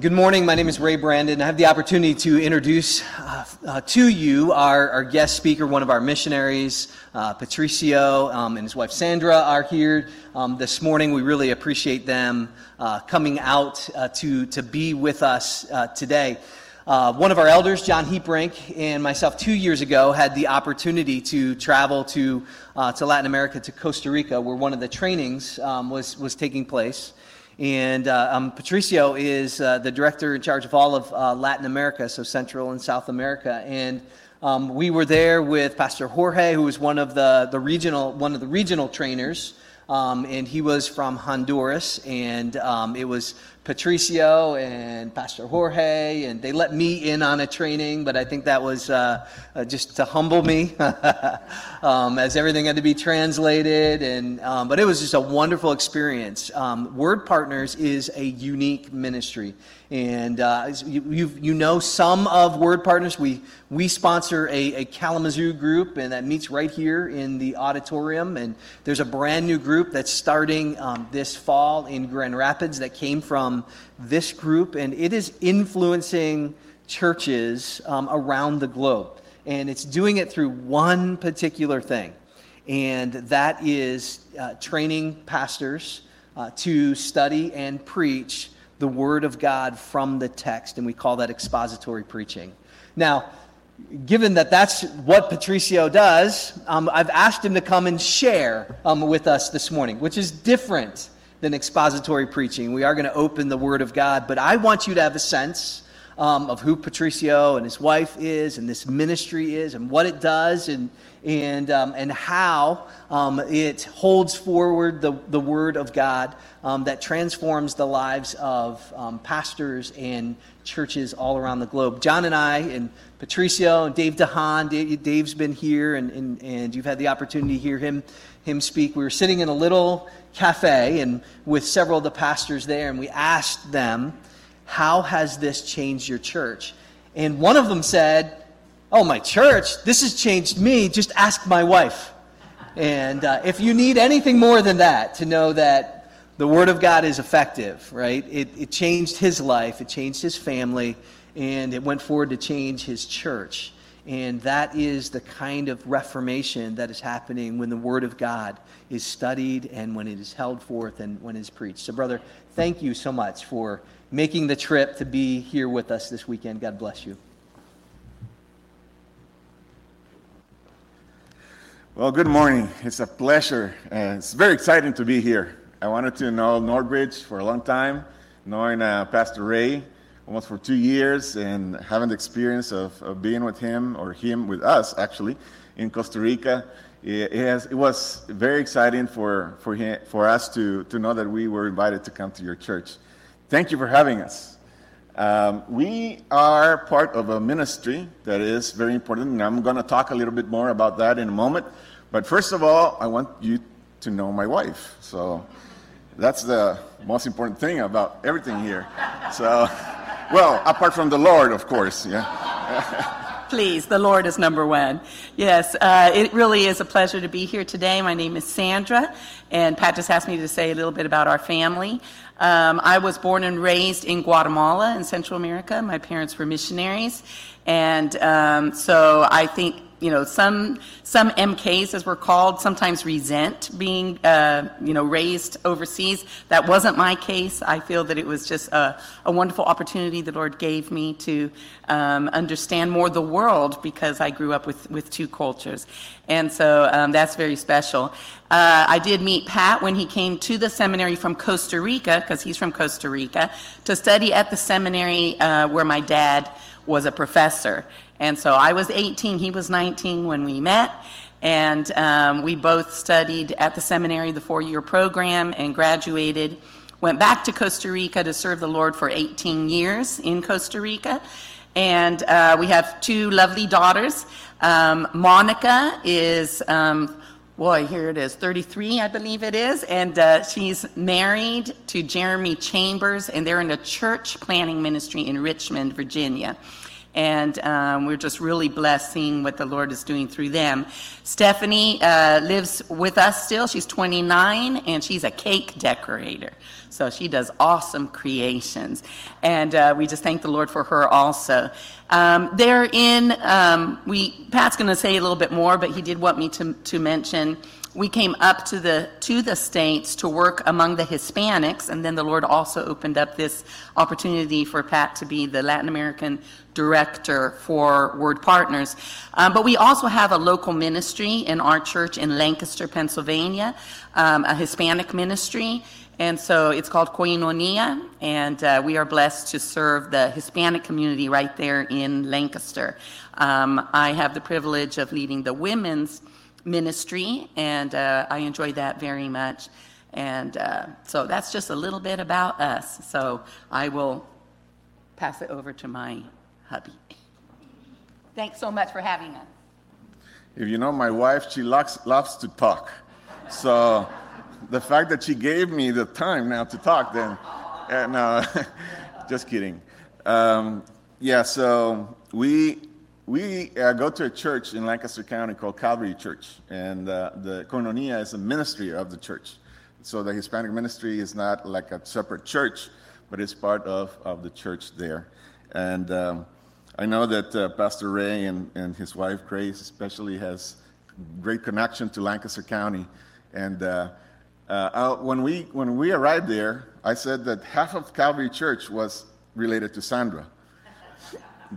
Good morning. My name is Ray Brandon. I have the opportunity to introduce uh, uh, to you our, our, guest speaker, one of our missionaries, uh, Patricio, um, and his wife Sandra are here um, this morning. We really appreciate them uh, coming out uh, to, to be with us uh, today. one of our elders, John Heaprink, and myself, two years ago, had the opportunity to travel to, to Latin America, to Costa Rica, where one of the trainings um, was, was taking place. And uh, um, Patricio is uh, the director in charge of all of uh, Latin America, so Central and South America. And um, we were there with Pastor Jorge, who was one of the, the regional one of the regional trainers, um, and he was from Honduras. And um, it was Patricio and Pastor Jorge, and they let me in on a training, but I think that was uh, uh, just to humble me, um, as everything had to be translated. And um, but it was just a wonderful experience. Um, Word Partners is a unique ministry, and uh, you, you know some of Word Partners. We we sponsor a, a Kalamazoo group, and that meets right here in the auditorium. And there's a brand new group that's starting um, this fall in Grand Rapids that came from this group, and it is influencing churches um, around the globe. And it's doing it through one particular thing, and that is uh, training pastors uh, to study and preach the Word of God from the text, and we call that expository preaching. Now, given that that's what Patricio does, um, I've asked him to come and share um, with us this morning, which is different than expository preaching. We are going to open the Word of God, but I want you to have a sense um, of who Patricio and his wife is, and this ministry is, and what it does, and and um, and how um, it holds forward the the Word of God um, that transforms the lives of um, pastors and churches all around the globe. John and I and Patricio and Dave DeHaan. Dave, Dave's been here, and, and, and you've had the opportunity to hear him him speak. We were sitting in a little cafe and with several of the pastors there, and we asked them, How has this changed your church? And one of them said, Oh, my church, this has changed me. Just ask my wife. And uh, if you need anything more than that to know that the Word of God is effective, right? It, it changed his life, it changed his family, and it went forward to change his church. And that is the kind of reformation that is happening when the Word of God is studied and when it is held forth and when it is preached. So, brother, thank you so much for making the trip to be here with us this weekend. God bless you. Well, good morning. It's a pleasure. Uh, it's very exciting to be here. I wanted to know Northbridge for a long time, knowing uh, Pastor Ray almost for two years and having the experience of, of being with him or him with us actually in Costa Rica. It, has, it was very exciting for, for, him, for us to, to know that we were invited to come to your church. Thank you for having us. Um, we are part of a ministry that is very important, and I'm going to talk a little bit more about that in a moment. But first of all, I want you to know my wife. So that's the most important thing about everything here. So. Well, apart from the Lord, of course, yeah. Please, the Lord is number one. Yes, uh, it really is a pleasure to be here today. My name is Sandra, and Pat just asked me to say a little bit about our family. Um, I was born and raised in Guatemala in Central America. My parents were missionaries, and um, so I think you know, some some MKs, as we're called, sometimes resent being, uh, you know, raised overseas. That wasn't my case. I feel that it was just a, a wonderful opportunity the Lord gave me to um, understand more the world because I grew up with with two cultures, and so um, that's very special. Uh, I did meet Pat when he came to the seminary from Costa Rica, because he's from Costa Rica, to study at the seminary uh, where my dad was a professor. And so I was 18, he was 19 when we met. And um, we both studied at the seminary, the four year program, and graduated. Went back to Costa Rica to serve the Lord for 18 years in Costa Rica. And uh, we have two lovely daughters. Um, Monica is, um, boy, here it is, 33, I believe it is. And uh, she's married to Jeremy Chambers, and they're in a church planning ministry in Richmond, Virginia. And um, we're just really blessed seeing what the Lord is doing through them. Stephanie uh, lives with us still. She's 29 and she's a cake decorator. So she does awesome creations. And uh, we just thank the Lord for her also. Um, they're in, um, we, Pat's going to say a little bit more, but he did want me to, to mention we came up to the to the states to work among the Hispanics, and then the Lord also opened up this opportunity for Pat to be the Latin American director for Word Partners. Um, but we also have a local ministry in our church in Lancaster, Pennsylvania, um, a Hispanic ministry. And so it's called Koinonia, and uh, we are blessed to serve the Hispanic community right there in Lancaster. Um, I have the privilege of leading the women's ministry, and uh, I enjoy that very much. And uh, so that's just a little bit about us. So I will pass it over to my hubby. Thanks so much for having us. If you know my wife, she loves, loves to talk. So the fact that she gave me the time now to talk, then, uh, just kidding. Um, yeah, so we we uh, go to a church in Lancaster County called Calvary Church, and uh, the Koinonia is a ministry of the church. So the Hispanic ministry is not like a separate church, but it's part of, of the church there. And um, I know that uh, Pastor Ray and, and his wife Grace, especially, has great connection to Lancaster County. And uh, uh, when we when we arrived there, I said that half of Calvary Church was related to Sandra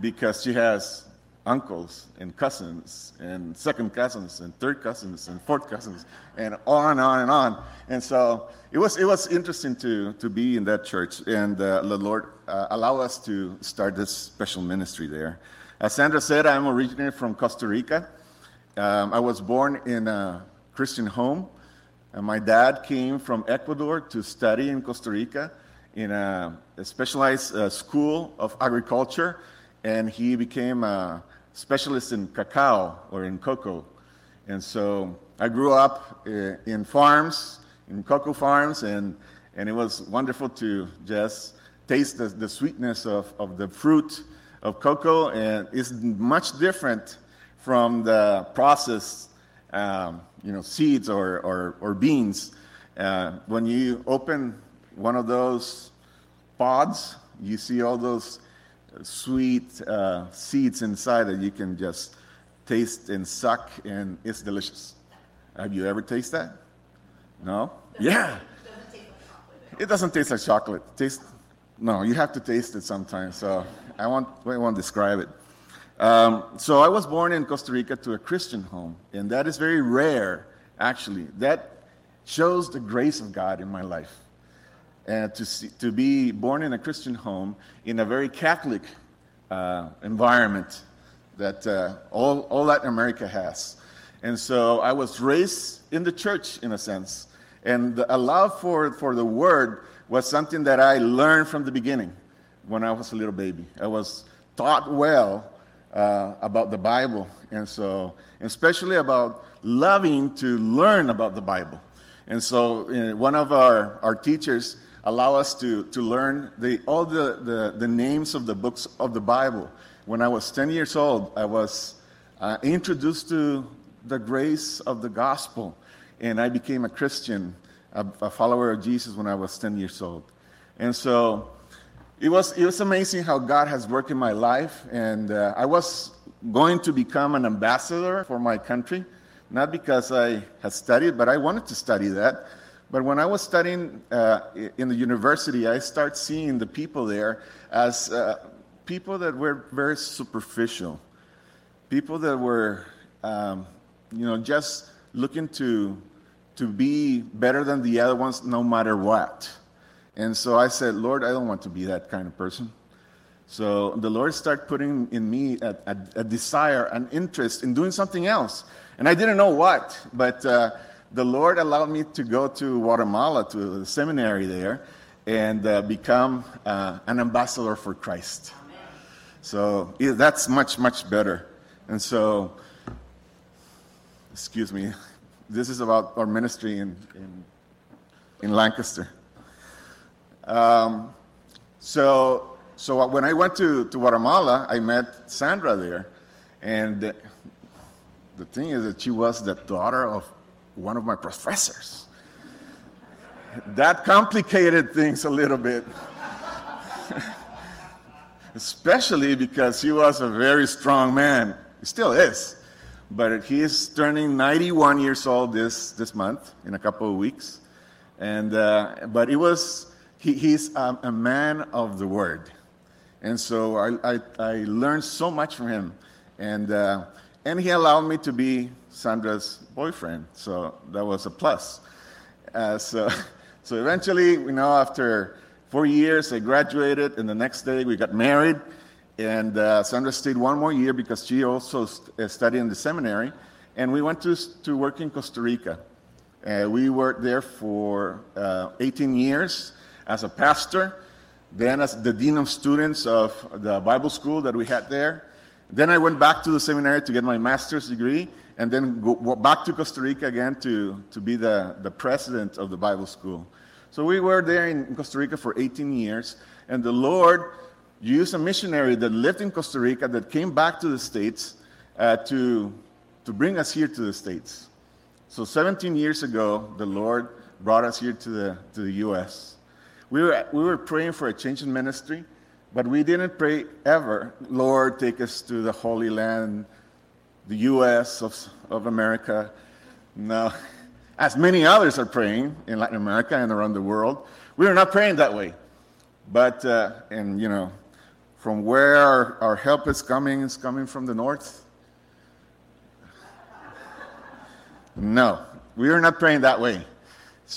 because she has uncles and cousins and second cousins and third cousins and fourth cousins and on and on and on. And so it was, it was interesting to, to be in that church and uh, the Lord uh, allow us to start this special ministry there. As Sandra said, I'm originally from Costa Rica. Um, I was born in a Christian home. And my dad came from Ecuador to study in Costa Rica in a, a specialized uh, school of agriculture, and he became a specialist in cacao or in cocoa. And so I grew up uh, in farms, in cocoa farms, and, and it was wonderful to just taste the, the sweetness of, of the fruit of cocoa. And it's much different from the processed um, you know, seeds or, or, or beans. Uh, when you open one of those pods, you see all those sweet uh, seeds inside that you can just taste and suck, and it's delicious. Have you ever tasted that? No? Yeah. It doesn't taste like chocolate. Taste no, you have to taste it sometimes. So I won't, I won't describe it. Um, so I was born in Costa Rica to a Christian home, and that is very rare, actually. That shows the grace of God in my life and to, see, to be born in a Christian home in a very Catholic uh, environment that uh, all, all Latin America has. And so I was raised in the church, in a sense. And a love for, for the word was something that I learned from the beginning when I was a little baby. I was taught well uh, about the Bible, and so, especially about loving to learn about the Bible. And so, uh, one of our, our teachers allow us to, to learn the, all the, the, the, names of the books of the Bible. When I was 10 years old, I was uh, introduced to the grace of the gospel, and I became a Christian, a, a, follower of Jesus when I was 10 years old. And so it was, it was amazing how God has worked in my life, and uh, I was going to become an ambassador for my country, not because I had studied, but I wanted to study that. But when I was studying uh, in the university, I start seeing the people there as uh, people that were very superficial, people that were, um, you know, just looking to to be better than the other ones, no matter what. And so I said, Lord, I don't want to be that kind of person. So the Lord started putting in me a, a, a desire, an interest in doing something else, and I didn't know what, but. Uh, the Lord allowed me to go to Guatemala, to the seminary there, and uh, become uh, an ambassador for Christ. So yeah, that's much, much better. And so, excuse me, this is about our ministry in, in, in Lancaster. Um, so So when I went to, to Guatemala, I met Sandra there. And the thing is that she was the daughter of one of my professors. That complicated things a little bit. Especially because he was a very strong man. He still is. But he is turning 91 years old this, this month, in a couple of weeks. And, uh, but it was, he, he's a, a man of the word. And so I, I, I learned so much from him. And, uh, and he allowed me to be Sandra's boyfriend. So that was a plus. Uh, so, so eventually, you know, after four years, I graduated, and the next day we got married. And uh, Sandra stayed one more year because she also st- uh, studied in the seminary. And we went to, to work in Costa Rica. Uh, we worked there for uh, 18 years as a pastor, then as the dean of students of the Bible school that we had there. Then I went back to the seminary to get my master's degree, and then go back to Costa Rica again to, to be the, the president of the Bible school. So we were there in Costa Rica for 18 years, and the Lord used a missionary that lived in Costa Rica that came back to the States uh, to, to bring us here to the States. So 17 years ago, the Lord brought us here to the, to the U.S. We were, we were praying for a change in ministry, but we didn't pray ever, Lord, take us to the Holy Land, the U.S. of, of America. No. As many others are praying in Latin America and around the world, we are not praying that way. But, uh, and you know, from where our, our help is coming, is coming from the north. No, we are not praying that way.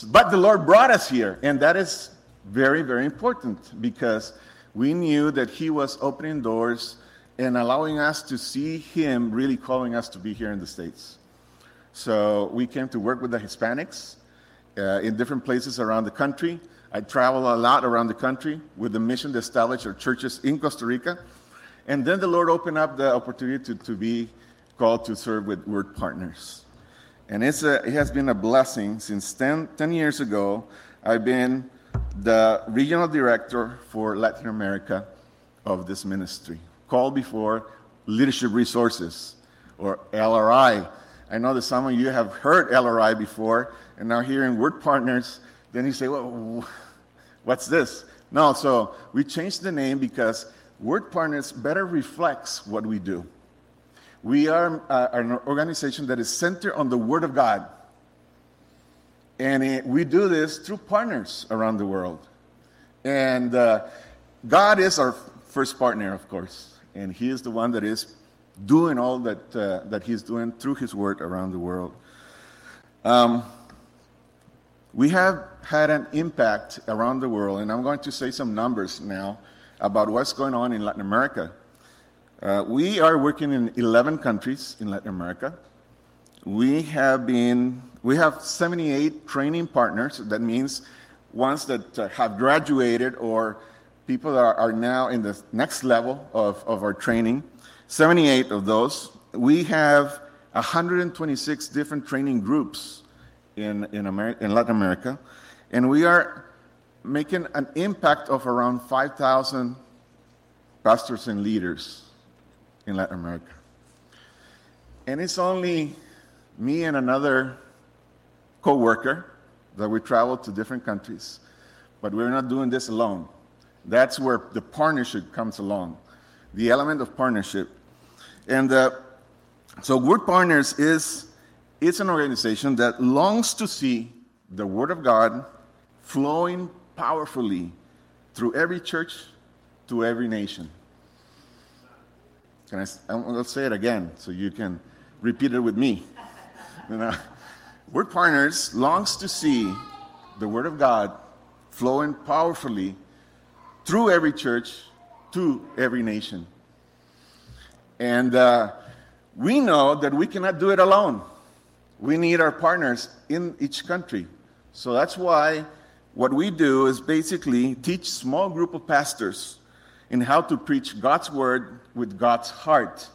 But the Lord brought us here, and that is very, very important because we knew that He was opening doors and allowing us to see Him really calling us to be here in the States. So we came to work with the Hispanics uh, in different places around the country. I travel a lot around the country with the mission to establish our churches in Costa Rica. And then the Lord opened up the opportunity to, to be called to serve with Word Partners. And it's a, it has been a blessing since 10, 10 years ago. I've been the regional director for Latin America of this ministry, called before Leadership Resources, or LRI. I know that some of you have heard LRI before, and now hearing Word Partners, then you say, well, what's this? No, so we changed the name because Word Partners better reflects what we do. We are uh, an organization that is centered on the Word of God. And it, we do this through partners around the world. And uh, God is our first partner, of course. And He is the one that is doing all that, uh, that He's doing through His Word around the world. Um, we have had an impact around the world, and I'm going to say some numbers now about what's going on in Latin America. Uh, we are working in 11 countries in Latin America. We have been we have 78 training partners. That means ones that uh, have graduated or people that are, now in the next level of, of our training. 78 of those. We have 126 different training groups in, in, in Latin America. And we are making an impact of around 5,000 pastors and leaders in Latin America. And it's only me and another co-worker that we travel to different countries, but we're not doing this alone. That's where the partnership comes along, the element of partnership. And uh, so Word Partners is it's an organization that longs to see the Word of God flowing powerfully through every church to every nation. Can I, I'll say it again so you can repeat it with me. You know, Word Partners longs to see the Word of God flowing powerfully through every church to every nation. And uh, we know that we cannot do it alone. We need our partners in each country. So that's why what we do is basically teach small group of pastors in how to preach God's word with God's heart.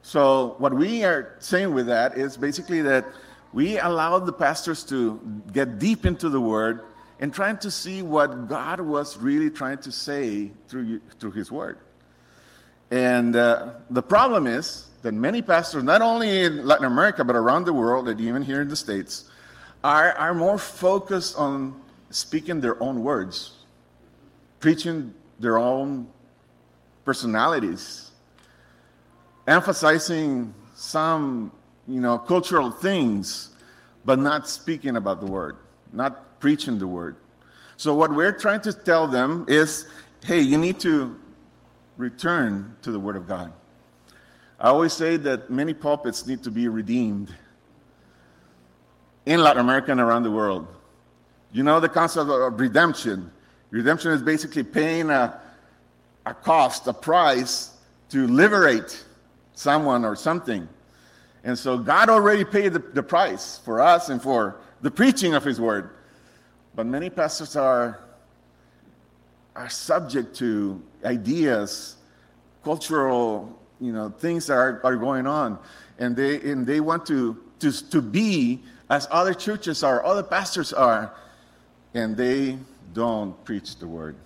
So what we are saying with that is basically that we allowed the pastors to get deep into the word and trying to see what God was really trying to say through, through His Word. And uh, the problem is that many pastors, not only in Latin America, but around the world, and even here in the States, are, are more focused on speaking their own words, preaching their own personalities, emphasizing some you know, cultural things, but not speaking about the word, not preaching the word. So, what we're trying to tell them is hey, you need to return to the word of God. I always say that many pulpits need to be redeemed in Latin America and around the world. You know the concept of redemption. Redemption is basically paying a, a cost, a price to liberate someone or something. And so God already paid the, the price for us and for the preaching of His word. But many pastors are, are subject to ideas, cultural you know, things that are, are going on. And they, and they want to, to, to be as other churches are, other pastors are, and they don't preach the word.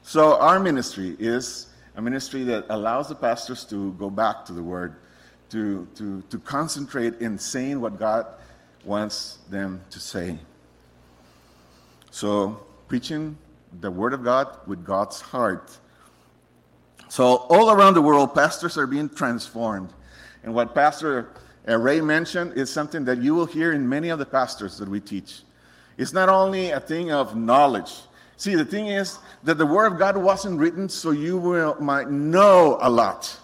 So our ministry is a ministry that allows the pastors to go back to the word to, to, to concentrate in saying what God wants them to say. So, preaching the Word of God with God's heart. So, all around the world, pastors are being transformed. And what Pastor Ray mentioned is something that you will hear in many of the pastors that we teach. It's not only a thing of knowledge. See, the thing is that the Word of God wasn't written so you will, might know a lot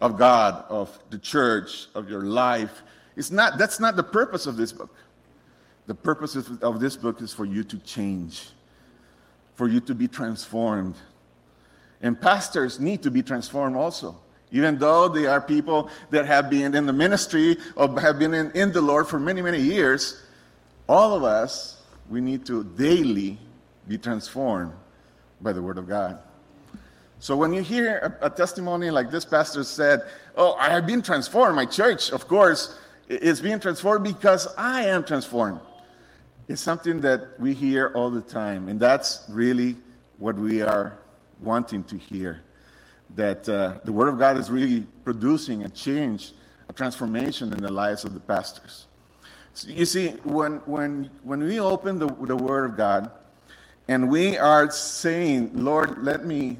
of God, of the church, of your life. It's not, that's not the purpose of this book. The purpose of, of this book is for you to change, for you to be transformed. And pastors need to be transformed also. Even though they are people that have been in the ministry or have been in, in the Lord for many, many years, all of us, we need to daily be transformed by the Word of God. So when you hear a, a, testimony like this pastor said, Oh, I have been transformed, my church, of course, is being transformed because I am transformed. It's something that we hear all the time, and that's really what we are wanting to hear. That uh, the Word of God is really producing a change, a transformation in the lives of the pastors. So you see, when, when, when we open the, the Word of God and we are saying, Lord, let me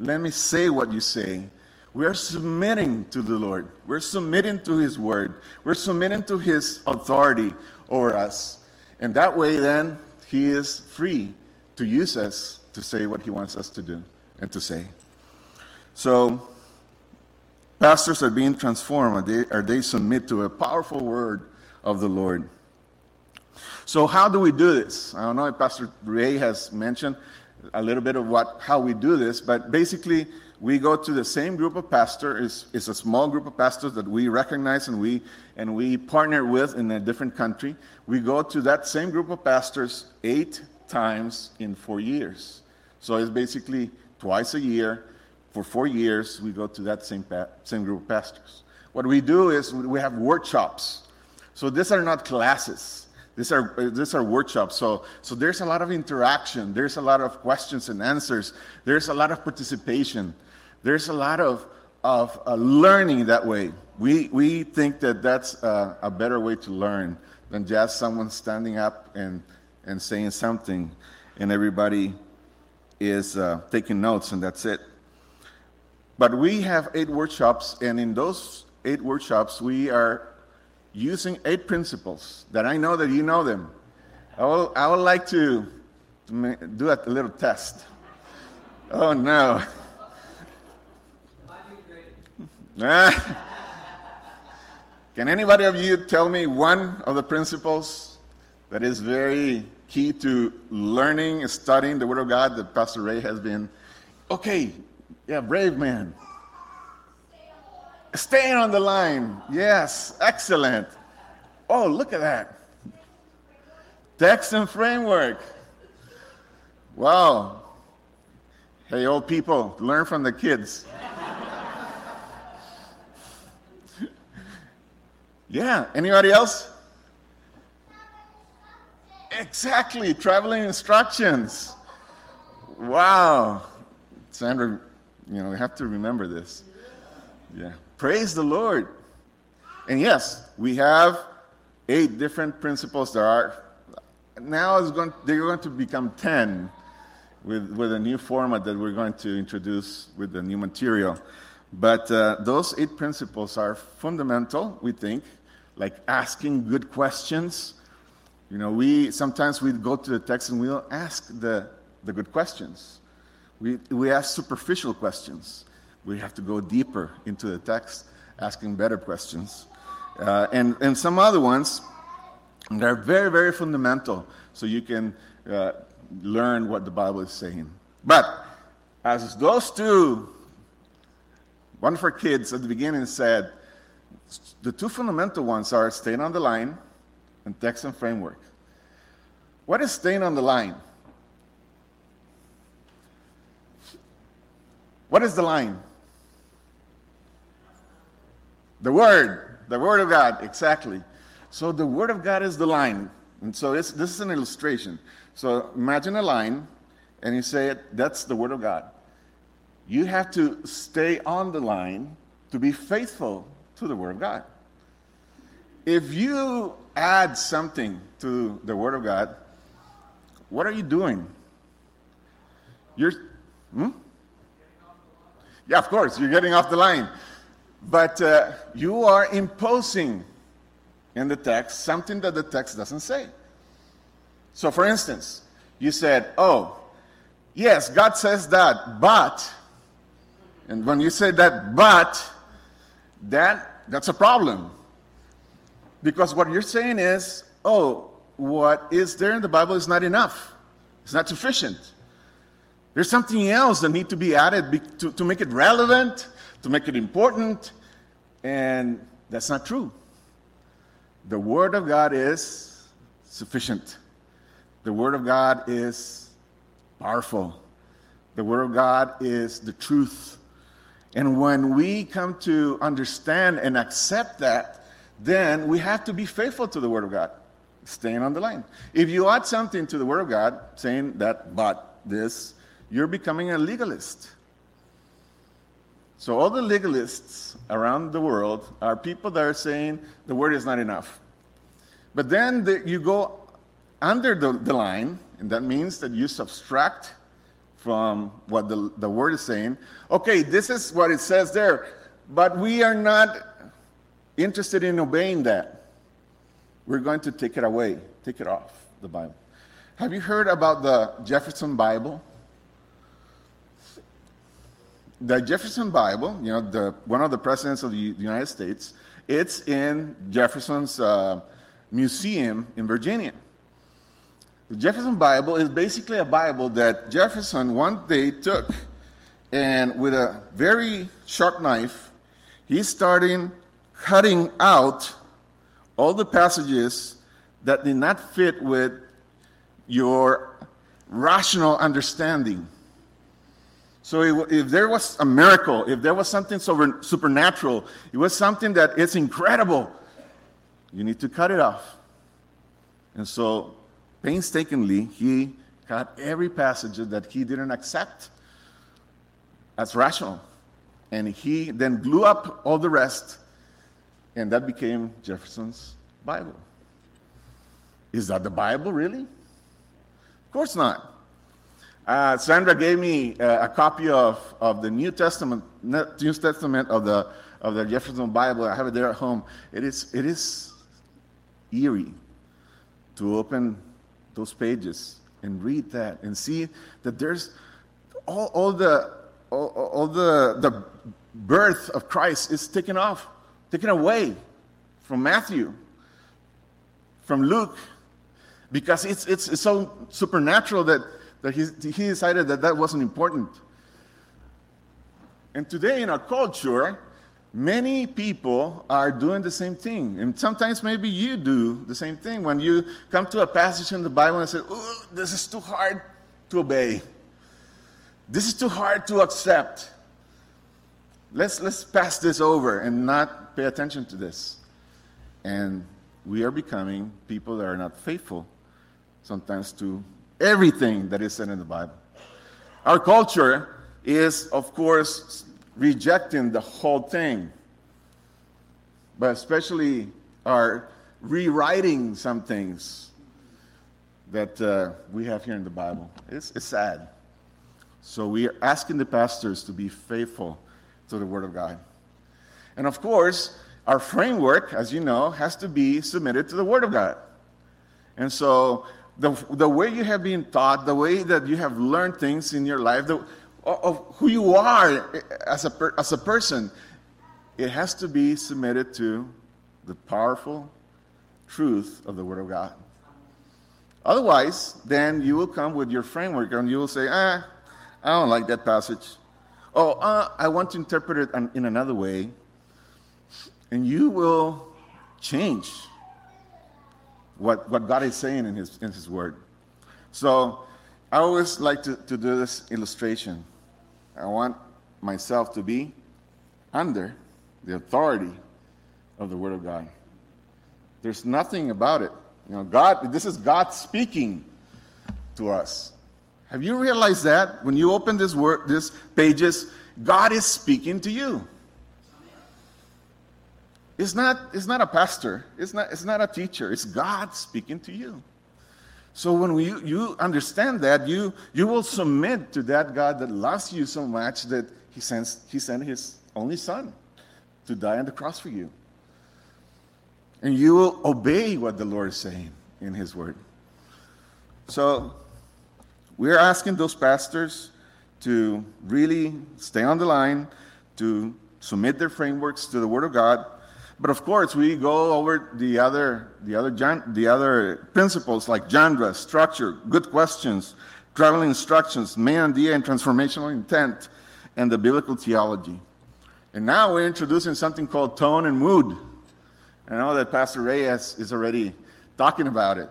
let me say what you say. We're submitting to the Lord. We're submitting to His word. We're submitting to His authority over us. And that way, then, He is free to use us to say what He wants us to do and to say. So, pastors are being transformed, or they, they submit to a powerful word of the Lord. So, how do we do this? I don't know if Pastor Ray has mentioned a little bit of what how we do this, but basically we go to the same group of pastors. It's, it's a small group of pastors that we recognize and we and we partner with in a different country. We go to that same group of pastors eight times in four years. So it's basically twice a year for four years. We go to that same pa- same group of pastors. What we do is we have workshops. So these are not classes. These are, these are workshops. So, so there's a lot of interaction. There's a lot of questions and answers. There's a lot of participation. There's a lot of, of uh, learning that way. We, we think that that's uh, a better way to learn than just someone standing up and, and saying something and everybody is uh, taking notes and that's it. But we have eight workshops, and in those eight workshops, we are using eight principles that I know that you know them. I would, I like to, to do a little test. Oh no. Can anybody of you tell me one of the principles that is very key to learning, studying the Word of God that Pastor Ray has been? Okay, yeah, brave man. Staying on the line. Yes, excellent. Oh, look at that. Text and framework. Wow. Hey, old people, learn from the kids. yeah, anybody else? Exactly, traveling instructions. Wow. Sandra, you know, we have to remember this. Yeah. Praise the Lord. And yes, we have eight different principles. There are now going, they're going to become 10 with, with a new format that we're going to introduce with the new material. But uh, those eight principles are fundamental, we think, like asking good questions. You know, we sometimes we go to the text and we don't ask the, the good questions. We, we ask superficial questions. We have to go deeper into the text, asking better questions. Uh, and, and some other ones that are very, very fundamental, so you can uh, learn what the Bible is saying. But as those two, our kids at the beginning said, the two fundamental ones are staying on the line and text and framework. What is staying on the line? What is the line? The Word, the Word of God, exactly. So the Word of God is the line. And so this, this is an illustration. So imagine a line, and you say, That's the Word of God. You have to stay on the line to be faithful to the Word of God. If you add something to the Word of God, what are you doing? You're, hmm? Yeah, of course, you're getting off the line. But uh, you are imposing in the text something that the text doesn't say. So, for instance, you said, Oh, yes, God says that, but, and when you say that, but, that, that's a problem. Because what you're saying is, oh, what is there in the Bible is not enough. It's not sufficient. There's something else that need to be added to, to make it relevant, to make it important, and that's not true. The Word of God is sufficient. The Word of God is powerful. The Word of God is the truth. And when we come to understand and accept that, then we have to be faithful to the Word of God, staying on the line. If you add something to the Word of God, saying that, but this, you're becoming a legalist. So, all the legalists around the world are people that are saying the word is not enough. But then the, you go under the, the line, and that means that you subtract from what the, the word is saying. Okay, this is what it says there, but we are not interested in obeying that. We're going to take it away, take it off the Bible. Have you heard about the Jefferson Bible? The Jefferson Bible, you know, the, one of the presidents of the United States, it's in Jefferson's uh, museum in Virginia. The Jefferson Bible is basically a Bible that Jefferson one day took and with a very sharp knife, he started cutting out all the passages that did not fit with your rational understanding. So if there was a miracle, if there was something supernatural, it was something that is incredible, you need to cut it off. And so painstakingly, he cut every passage that he didn't accept as rational. And he then blew up all the rest, and that became Jefferson's Bible. Is that the Bible, really? Of course not. Uh, Sandra gave me uh, a copy of, of the New Testament, New Testament of the, of the Jefferson Bible. I have it there at home. It is, it is eerie to open those pages and read that and see that there's all, all the all, all the the birth of Christ is taken off, taken away from Matthew, from Luke, because it's it's, it's so supernatural that that he, he decided that that wasn't important. And today in our culture, many people are doing the same thing. And sometimes maybe you do the same thing when you come to a passage in the Bible and say, oh, this is too hard to obey. This is too hard to accept. Let's, let's pass this over and not pay attention to this. And we are becoming people that are not faithful sometimes to everything that is said in the Bible. Our culture is, of course, rejecting the whole thing, but especially are rewriting some things that uh, we have here in the Bible. It's, it's sad. So we are asking the pastors to be faithful to the Word of God. And of course, our framework, as you know, has to be submitted to the Word of God. And so the, the way you have been taught, the way that you have learned things in your life, the, of who you are as a, per, as a person, it has to be submitted to the powerful truth of the Word of God. Otherwise, then you will come with your framework and you will say, ah, I don't like that passage. Oh, uh, I want to interpret it in another way. And you will change what, what God is saying in His, in his Word. So I always like to, to do this illustration. I want myself to be under the authority of the Word of God. There's nothing about it. You know, God, this is God speaking to us. Have you realized that when you open this word, this pages, God is speaking to you. It's not, it's not a pastor, it's not, it's not a teacher, it's God speaking to you. So when we, you understand that, you, you will submit to that God that loves you so much that he, sends, he sent his only son to die on the cross for you. And you will obey what the Lord is saying in his word. So we're asking those pastors to really stay on the line, to submit their frameworks to the word of God but of course, we go over the other, the other, the other principles like genre, structure, good questions, traveling instructions, main idea and transformational intent, and the biblical theology. And now we're introducing something called tone and mood. I know that Pastor Reyes is already talking about it.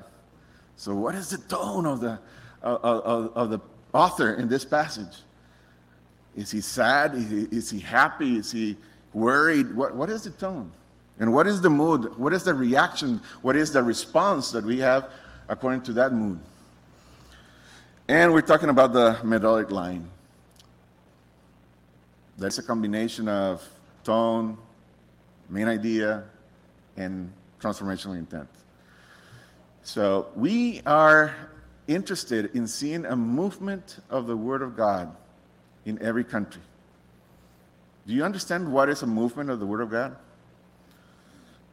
So, what is the tone of the, of, of, of the author in this passage? Is he sad? Is he, is he happy? Is he worried? What, what is the tone? And what is the mood? What is the reaction? What is the response that we have according to that mood? And we're talking about the melodic line. That's a combination of tone, main idea, and transformational intent. So we are interested in seeing a movement of the Word of God in every country. Do you understand what is a movement of the Word of God?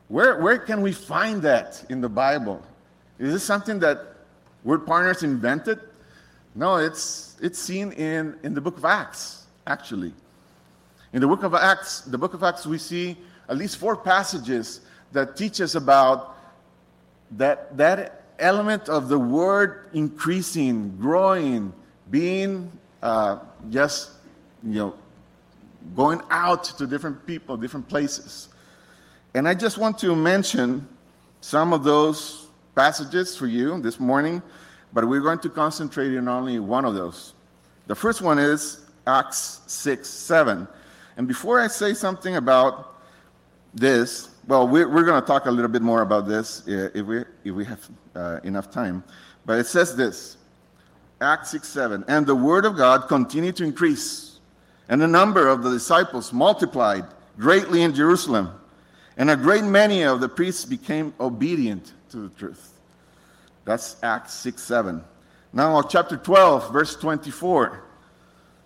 Where, where can we find that in the Bible? Is this something that Word Partners invented? No, it's, it's seen in, in the book of Acts, actually. In the book of Acts, the book of Acts, we see at least four passages that teach us about that, that element of the word increasing, growing, being uh, just, you know, going out to different people, different places. And I just want to mention some of those passages for you this morning, but we're going to concentrate on only one of those. The first one is Acts 6 7. And before I say something about this, well, we're, we're going to talk a little bit more about this if we, if we have uh, enough time. But it says this Acts 6 7. And the word of God continued to increase, and the number of the disciples multiplied greatly in Jerusalem and a great many of the priests became obedient to the truth. That's Acts 6 7. Now, chapter 12, verse 24.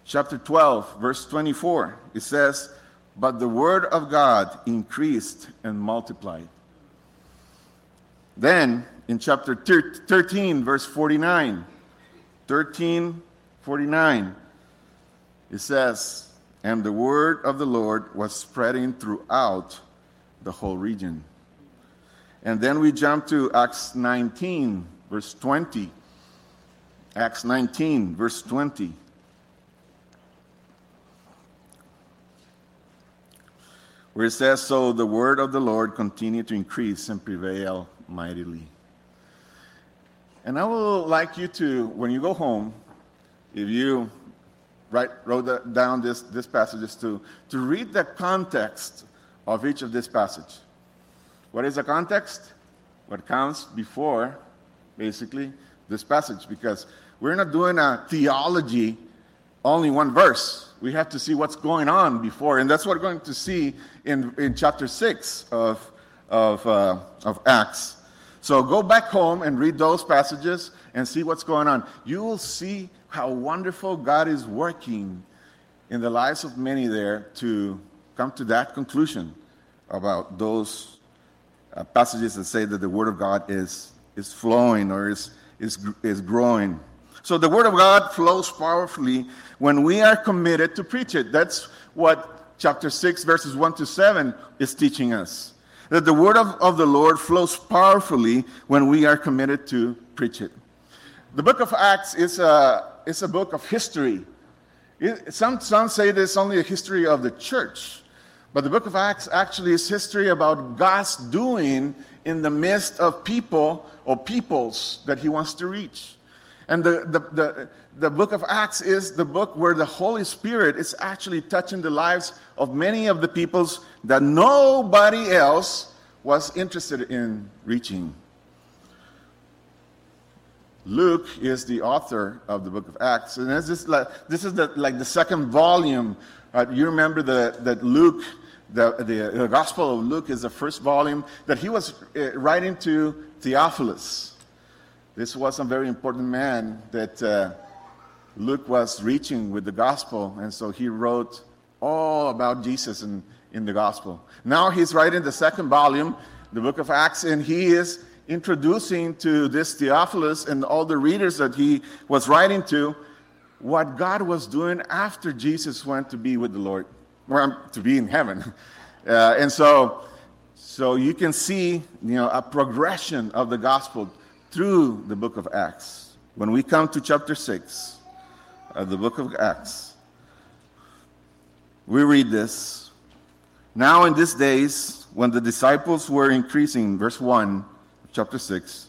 Chapter 12, verse 24. It says, But the word of God increased and multiplied. Then, in chapter 13, verse 49, 13, 49, it says, And the word of the Lord was spreading throughout the whole region. And then we jump to Acts 19, verse 20. Acts 19, verse 20. Where it says, So the word of the Lord continued to increase and prevail mightily. And I would like you to, when you go home, if you write, wrote down this, this passage, is to, to read the context of each of this passage. What is the context? What comes before, basically, this passage because we're not doing a theology only one verse. We have to see what's going on before, and that's what we're going to see in, in chapter 6 of, of, uh, of Acts. So go back home and read those passages and see what's going on. You will see how wonderful God is working in the lives of many there to come to that conclusion about those uh, passages that say that the Word of God is, is flowing or is, is, is growing. So the Word of God flows powerfully when we are committed to preach it. That's what chapter 6, verses 1 to 7 is teaching us. That the Word of, of the Lord flows powerfully when we are committed to preach it. The book of Acts is a, is a book of history. It, some, some say this only a history of the church. But the book of Acts actually is history about God's doing in the midst of people or peoples that he wants to reach. And the, the, the, the, book of Acts is the book where the Holy Spirit is actually touching the lives of many of the peoples that nobody else was interested in reaching. Luke is the author of the book of Acts. And this is like, this is the, like the second volume. Uh, you remember the, that Luke the, the, the, Gospel of Luke is the first volume that he was uh, writing to Theophilus. This was a very important man that uh, Luke was reaching with the Gospel, and so he wrote all about Jesus in, in the Gospel. Now he's writing the second volume, the book of Acts, and he is introducing to this Theophilus and all the readers that he was writing to what God was doing after Jesus went to be with the Lord to be in heaven. Uh, and so, so you can see, you know, a progression of the gospel through the book of Acts. When we come to chapter 6 of the book of Acts, we read this. Now, in these days, when the disciples were increasing, verse 1, chapter 6,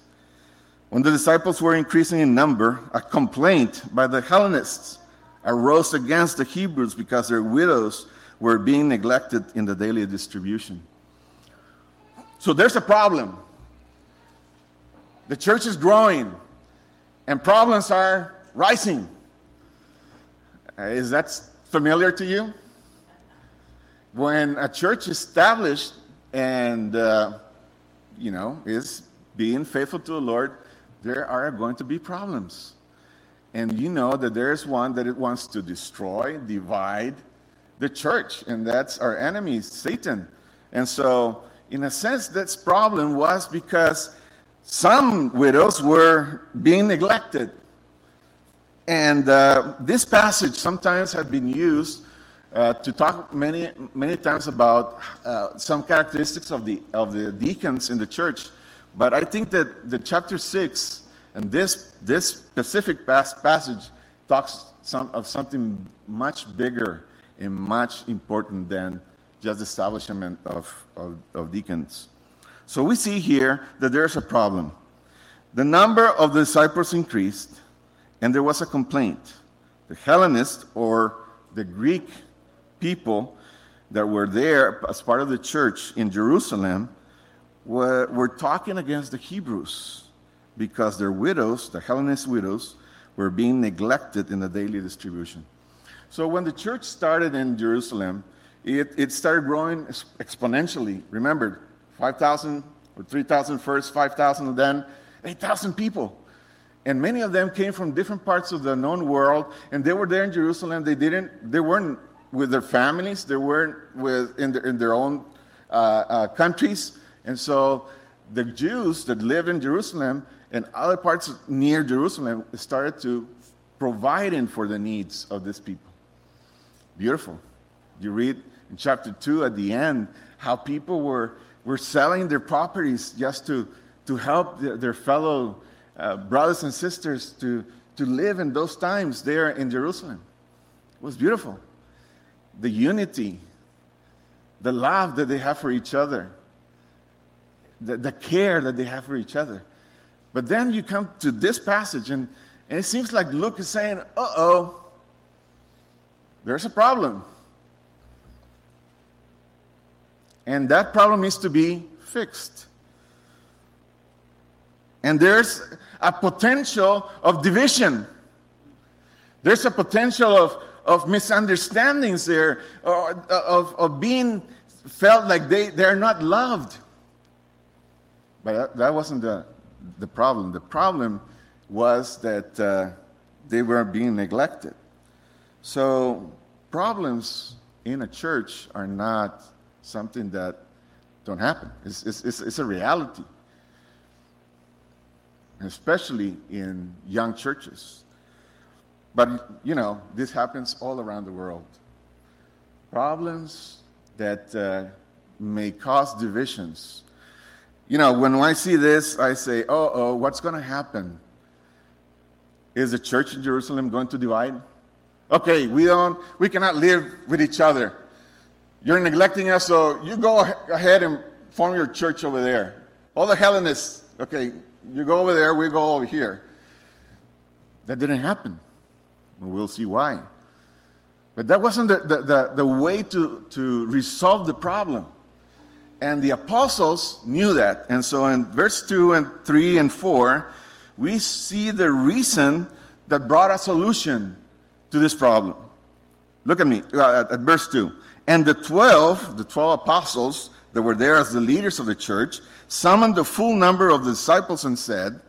when the disciples were increasing in number, a complaint by the Hellenists arose against the Hebrews because their widows were being neglected in the daily distribution. So there's a problem. The church is growing, and problems are rising. Uh, is that familiar to you? When a church is established and uh, you know is being faithful to the Lord, there are going to be problems. And you know that there's one that it wants to destroy, divide, the church, and that's our enemy, Satan. And so, in a sense, this problem was because some widows were being neglected. And uh, this passage sometimes has been used uh, to talk many, many times about uh, some characteristics of the, of the deacons in the church. But I think that the chapter 6 and this, this specific passage talks some, of something much bigger and much important than just the establishment of, of, of deacons. So we see here that there's a problem. The number of disciples increased, and there was a complaint. The Hellenists, or the Greek people that were there as part of the church in Jerusalem, were, were talking against the Hebrews because their widows, the Hellenist widows, were being neglected in the daily distribution. So when the church started in Jerusalem, it, it started growing exponentially. Remember, 5,000 or 3,000 first, 5,000 then, 8,000 people. And many of them came from different parts of the known world, and they were there in Jerusalem. They didn't, they weren't with their families, they weren't with, in, their, in their own uh, uh, countries. And so the Jews that lived in Jerusalem and other parts near Jerusalem started to providing for the needs of these people. Beautiful. You read in chapter 2 at the end how people were, were selling their properties just to, to help their, fellow uh, brothers and sisters to, to live in those times there in Jerusalem. It was beautiful. The unity, the love that they have for each other, the, the care that they have for each other. But then you come to this passage, and, and it seems like Luke is saying, uh oh, there's a problem. And that problem needs to be fixed. And there's a potential of division. There's a potential of, of misunderstandings there, or, of, of being felt like they, they're not loved. But that, that wasn't the, the problem. The problem was that uh, they were being neglected. So, problems in a church are not something that don't happen. It's, it's, it's, a reality, especially in young churches. But, you know, this happens all around the world. Problems that uh, may cause divisions. You know, when I see this, I say, oh, oh, what's going to happen? Is the church in Jerusalem going to divide? Okay, we don't, we cannot live with each other. You're neglecting us, so you go ahead and form your church over there. All the Hellenists, okay, you go over there, we go over here. That didn't happen. We'll see why. But that wasn't the, the, the, the, way to, to resolve the problem. And the apostles knew that. And so in verse 2 and 3 and 4, we see the reason that brought a solution to this problem. Look at me uh, at, at verse 2. And the 12, the 12 apostles that were there as the leaders of the church, summoned the full number of the disciples and said,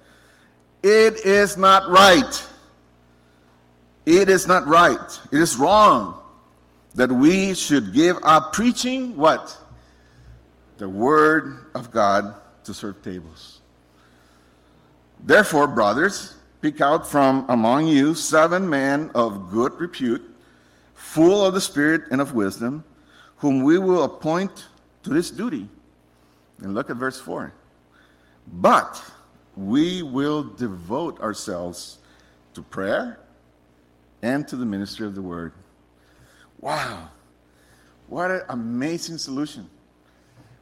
It is not right it is not right. It is wrong that we should give up preaching what? The word of God to serve tables. Therefore, brothers, pick out from among you seven men of good repute, full of the Spirit and of wisdom, whom we will appoint to this duty. And look at verse 4. But we will devote ourselves to prayer and to the ministry of the word. Wow, what an amazing solution.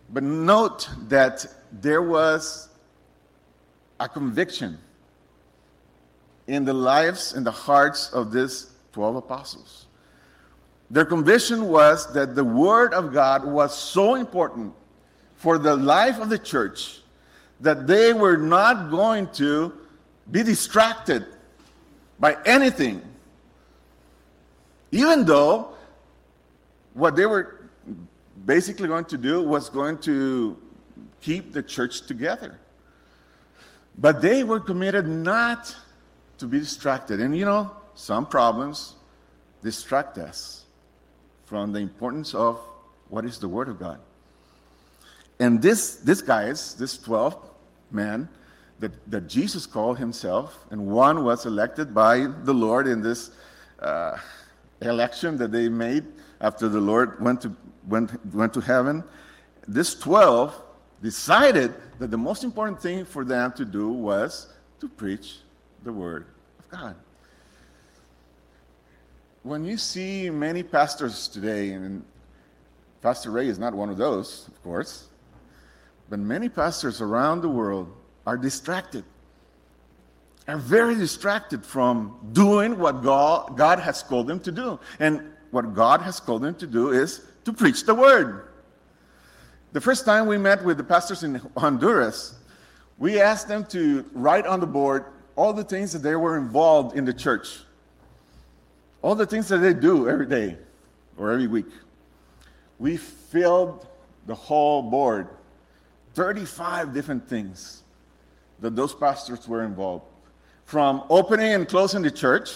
But note that there was a conviction in the lives and the hearts of these 12 apostles. Their conviction was that the Word of God was so important for the life of the church that they were not going to be distracted by anything even though what they were basically going to do was going to keep the church together. But they were committed not to be distracted. And you know, some problems distract us from the importance of what is the Word of God. And this, this guys, this 12 men that, that Jesus called himself, and one was elected by the Lord in this. Uh, election that they made after the Lord went to, went, went to heaven, this 12 decided that the most important thing for them to do was to preach the Word of God. When you see many pastors today, and Pastor Ray is not one of those, of course, but many pastors around the world are distracted are very distracted from doing what God, has called them to do. And what God has called them to do is to preach the word. The first time we met with the pastors in Honduras, we asked them to write on the board all the things that they were involved in the church, all the things that they do every day or every week. We filled the whole board, 35 different things that those pastors were involved from opening and closing the church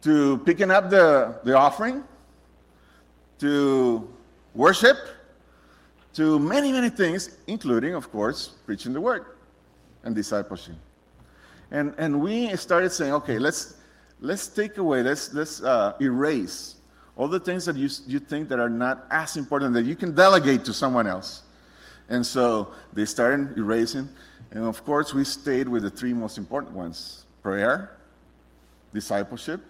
to picking up the, the offering to worship to many, many things, including, of course, preaching the word and discipleship. And, and we started saying, okay, let's, let's take away, let's, let's uh, erase all the things that you, you think that are not as important that you can delegate to someone else. And so they started erasing. And of course, we stayed with the three most important ones prayer, discipleship,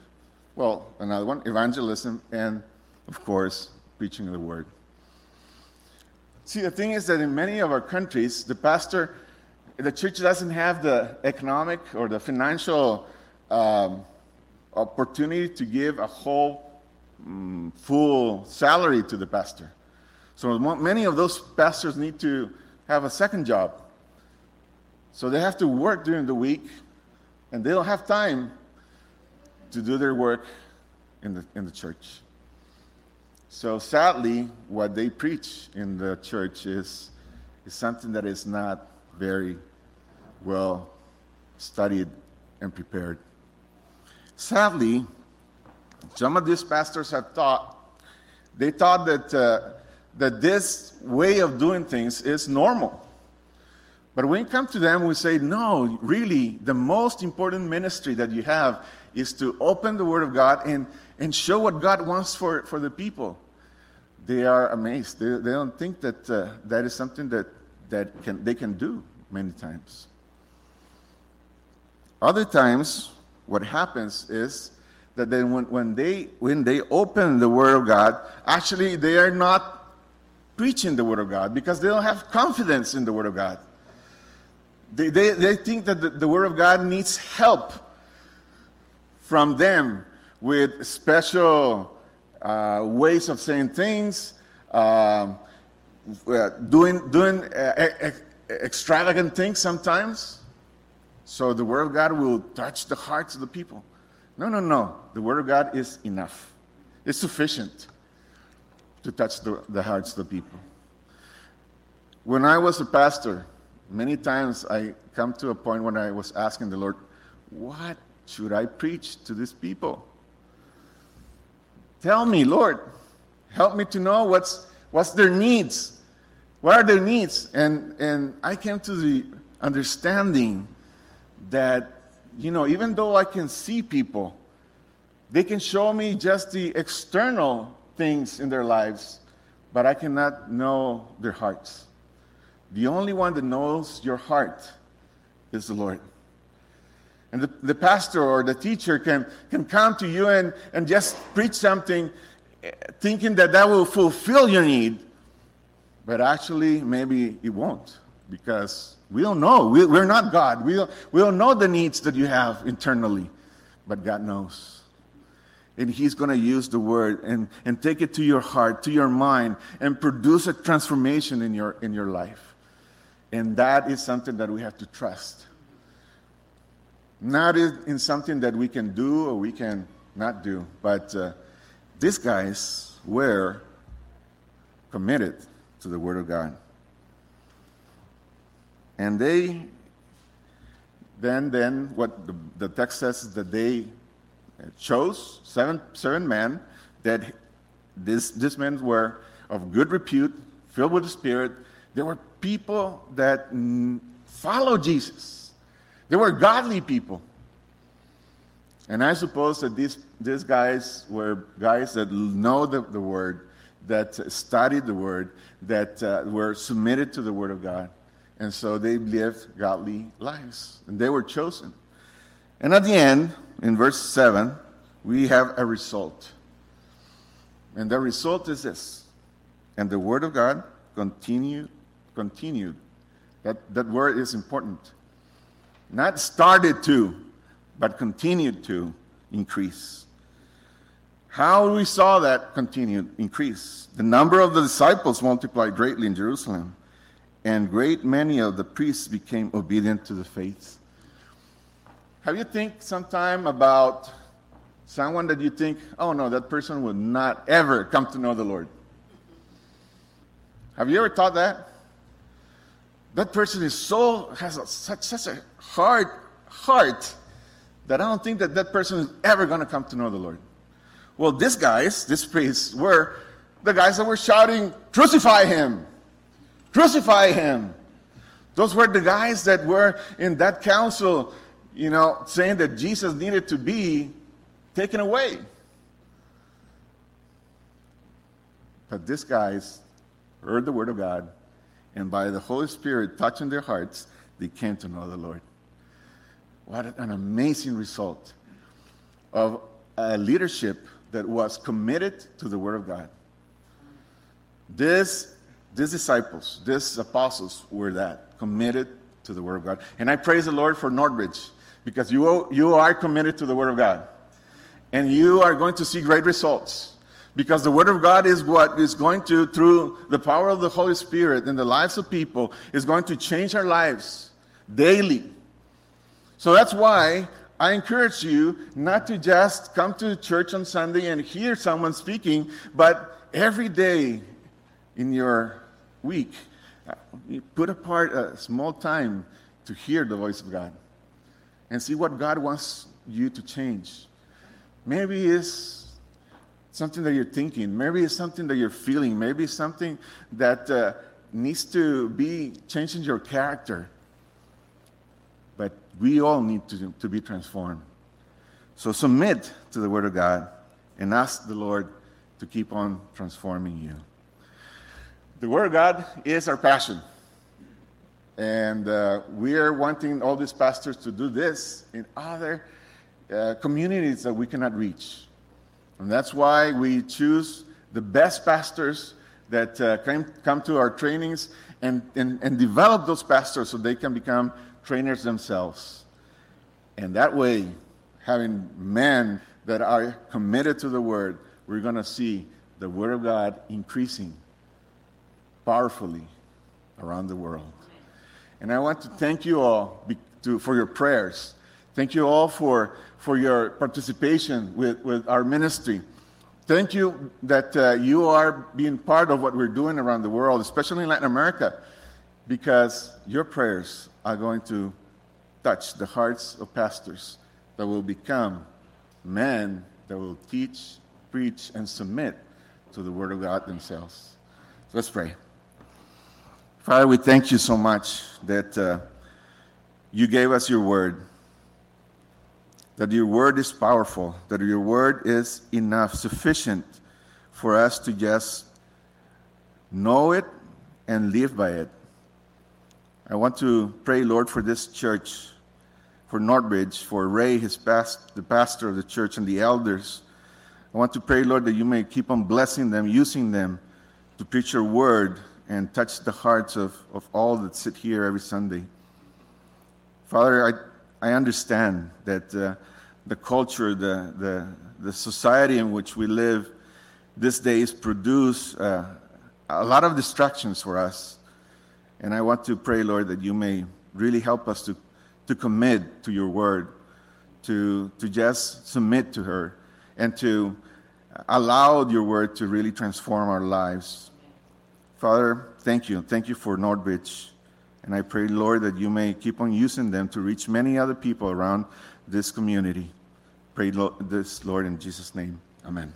well, another one, evangelism, and of course, preaching the word. See, the thing is that in many of our countries, the pastor, the church doesn't have the economic or the financial um, opportunity to give a whole um, full salary to the pastor. So many of those pastors need to have a second job So they have to work during the week, and they don't have time to do their work in the, in the church. So sadly, what they preach in the church is, is something that is not very well studied and prepared. Sadly, some of these pastors have thought, they thought that, uh, that this way of doing things is normal. But when we come to them, we say, no, really, the most important ministry that you have is to open the Word of God and, and show what God wants for, for the people. They are amazed. They, they don't think that uh, that is something that, that can, they can do many times. Other times, what happens is that then when, when, they, when they open the Word of God, actually they are not preaching the Word of God because they don't have confidence in the Word of God. They, they, they think that the, the Word of God needs help from them with special uh, ways of saying things, um, uh, doing, doing uh, extravagant things sometimes. So the Word of God will touch the hearts of the people. No, no, no. The Word of God is enough, it's sufficient to touch the, the hearts of the people. When I was a pastor, many times I come to a point when I was asking the Lord, what should I preach to these people? Tell me, Lord, help me to know what's, what's their needs. What are their needs? And, and I came to the understanding that, you know, even though I can see people, they can show me just the external things in their lives, but I cannot know their hearts. The only one that knows your heart is the Lord. And the, the pastor or the teacher can, can come to you and, and just preach something eh, thinking that that will fulfill your need, but actually, maybe it won't because we don't know. We, we're not God. We don't, we don't know the needs that you have internally, but God knows. And He's going to use the word and, and take it to your heart, to your mind, and produce a transformation in your, in your life. And that is something that we have to trust. Not in something that we can do or we can not do, but uh, these guys were committed to the Word of God. And they, then, then, what the, the text says is that they chose seven, seven men that this, these men were of good repute, filled with the Spirit. They were people that followed Jesus. They were godly people. And I suppose that these, these guys were guys that know the, the Word, that studied the Word, that uh, were submitted to the Word of God. And so they lived godly lives. And they were chosen. And at the end, in verse 7, we have a result. And the result is this. And the Word of God continued, continued. That, that word is important. Not started to, but continued to increase. How we saw that continued increase? The number of the disciples multiplied greatly in Jerusalem, and great many of the priests became obedient to the faith. Have you think sometime about someone that you think, oh no, that person would not ever come to know the Lord? Have you ever thought that? That person is so has a, such such a hard heart that I don't think that that person is ever going to come to know the Lord. Well, these guys, these priests, were the guys that were shouting, Crucify him! Crucify him! Those were the guys that were in that council, you know, saying that Jesus needed to be taken away. But these guys heard the word of God, and by the Holy Spirit touching their hearts, they came to know the Lord. What an amazing result of a leadership that was committed to the Word of God. This, these disciples, these apostles were that, committed to the Word of God. And I praise the Lord for Northbridge because you, you are committed to the Word of God. And you are going to see great results because the Word of God is what is going to, through the power of the Holy Spirit in the lives of people, is going to change our lives daily. So that's why I encourage you not to just come to church on Sunday and hear someone speaking, but every day in your week, uh, put apart a small time to hear the voice of God and see what God wants you to change. Maybe it's something that you're thinking, maybe it's something that you're feeling, maybe it's something that uh, needs to be changing your character. We all need to, to be transformed. So submit to the Word of God and ask the Lord to keep on transforming you. The Word of God is our passion. And uh, we are wanting all these pastors to do this in other uh, communities that we cannot reach. And that's why we choose the best pastors that uh, come, come to our trainings and, and, and develop those pastors so they can become trainers themselves. And that way, having men that are committed to the Word, we're going to see the Word of God increasing powerfully around the world. And I want to thank you all be, to, for your prayers. Thank you all for, for your participation with, with our ministry. Thank you that uh, you are being part of what we're doing around the world, especially in Latin America, because your prayers are going to touch the hearts of pastors that will become men that will teach, preach, and submit to the Word of God themselves. So let's pray. Father, we thank you so much that uh, you gave us your word, that your word is powerful, that your word is enough, sufficient for us to just know it and live by it. I want to pray, Lord, for this church, for Northbridge, for Ray, his past, the pastor of the church, and the elders. I want to pray, Lord, that you may keep on blessing them, using them to preach your word and touch the hearts of, of all that sit here every Sunday. Father, I, I understand that uh, the culture, the, the, the society in which we live these days produce uh, a lot of distractions for us. And I want to pray, Lord, that you may really help us to, to commit to your word, to, to just submit to her, and to allow your word to really transform our lives. Father, thank you. Thank you for Northbridge. And I pray, Lord, that you may keep on using them to reach many other people around this community. Pray this, Lord, in Jesus' name. Amen.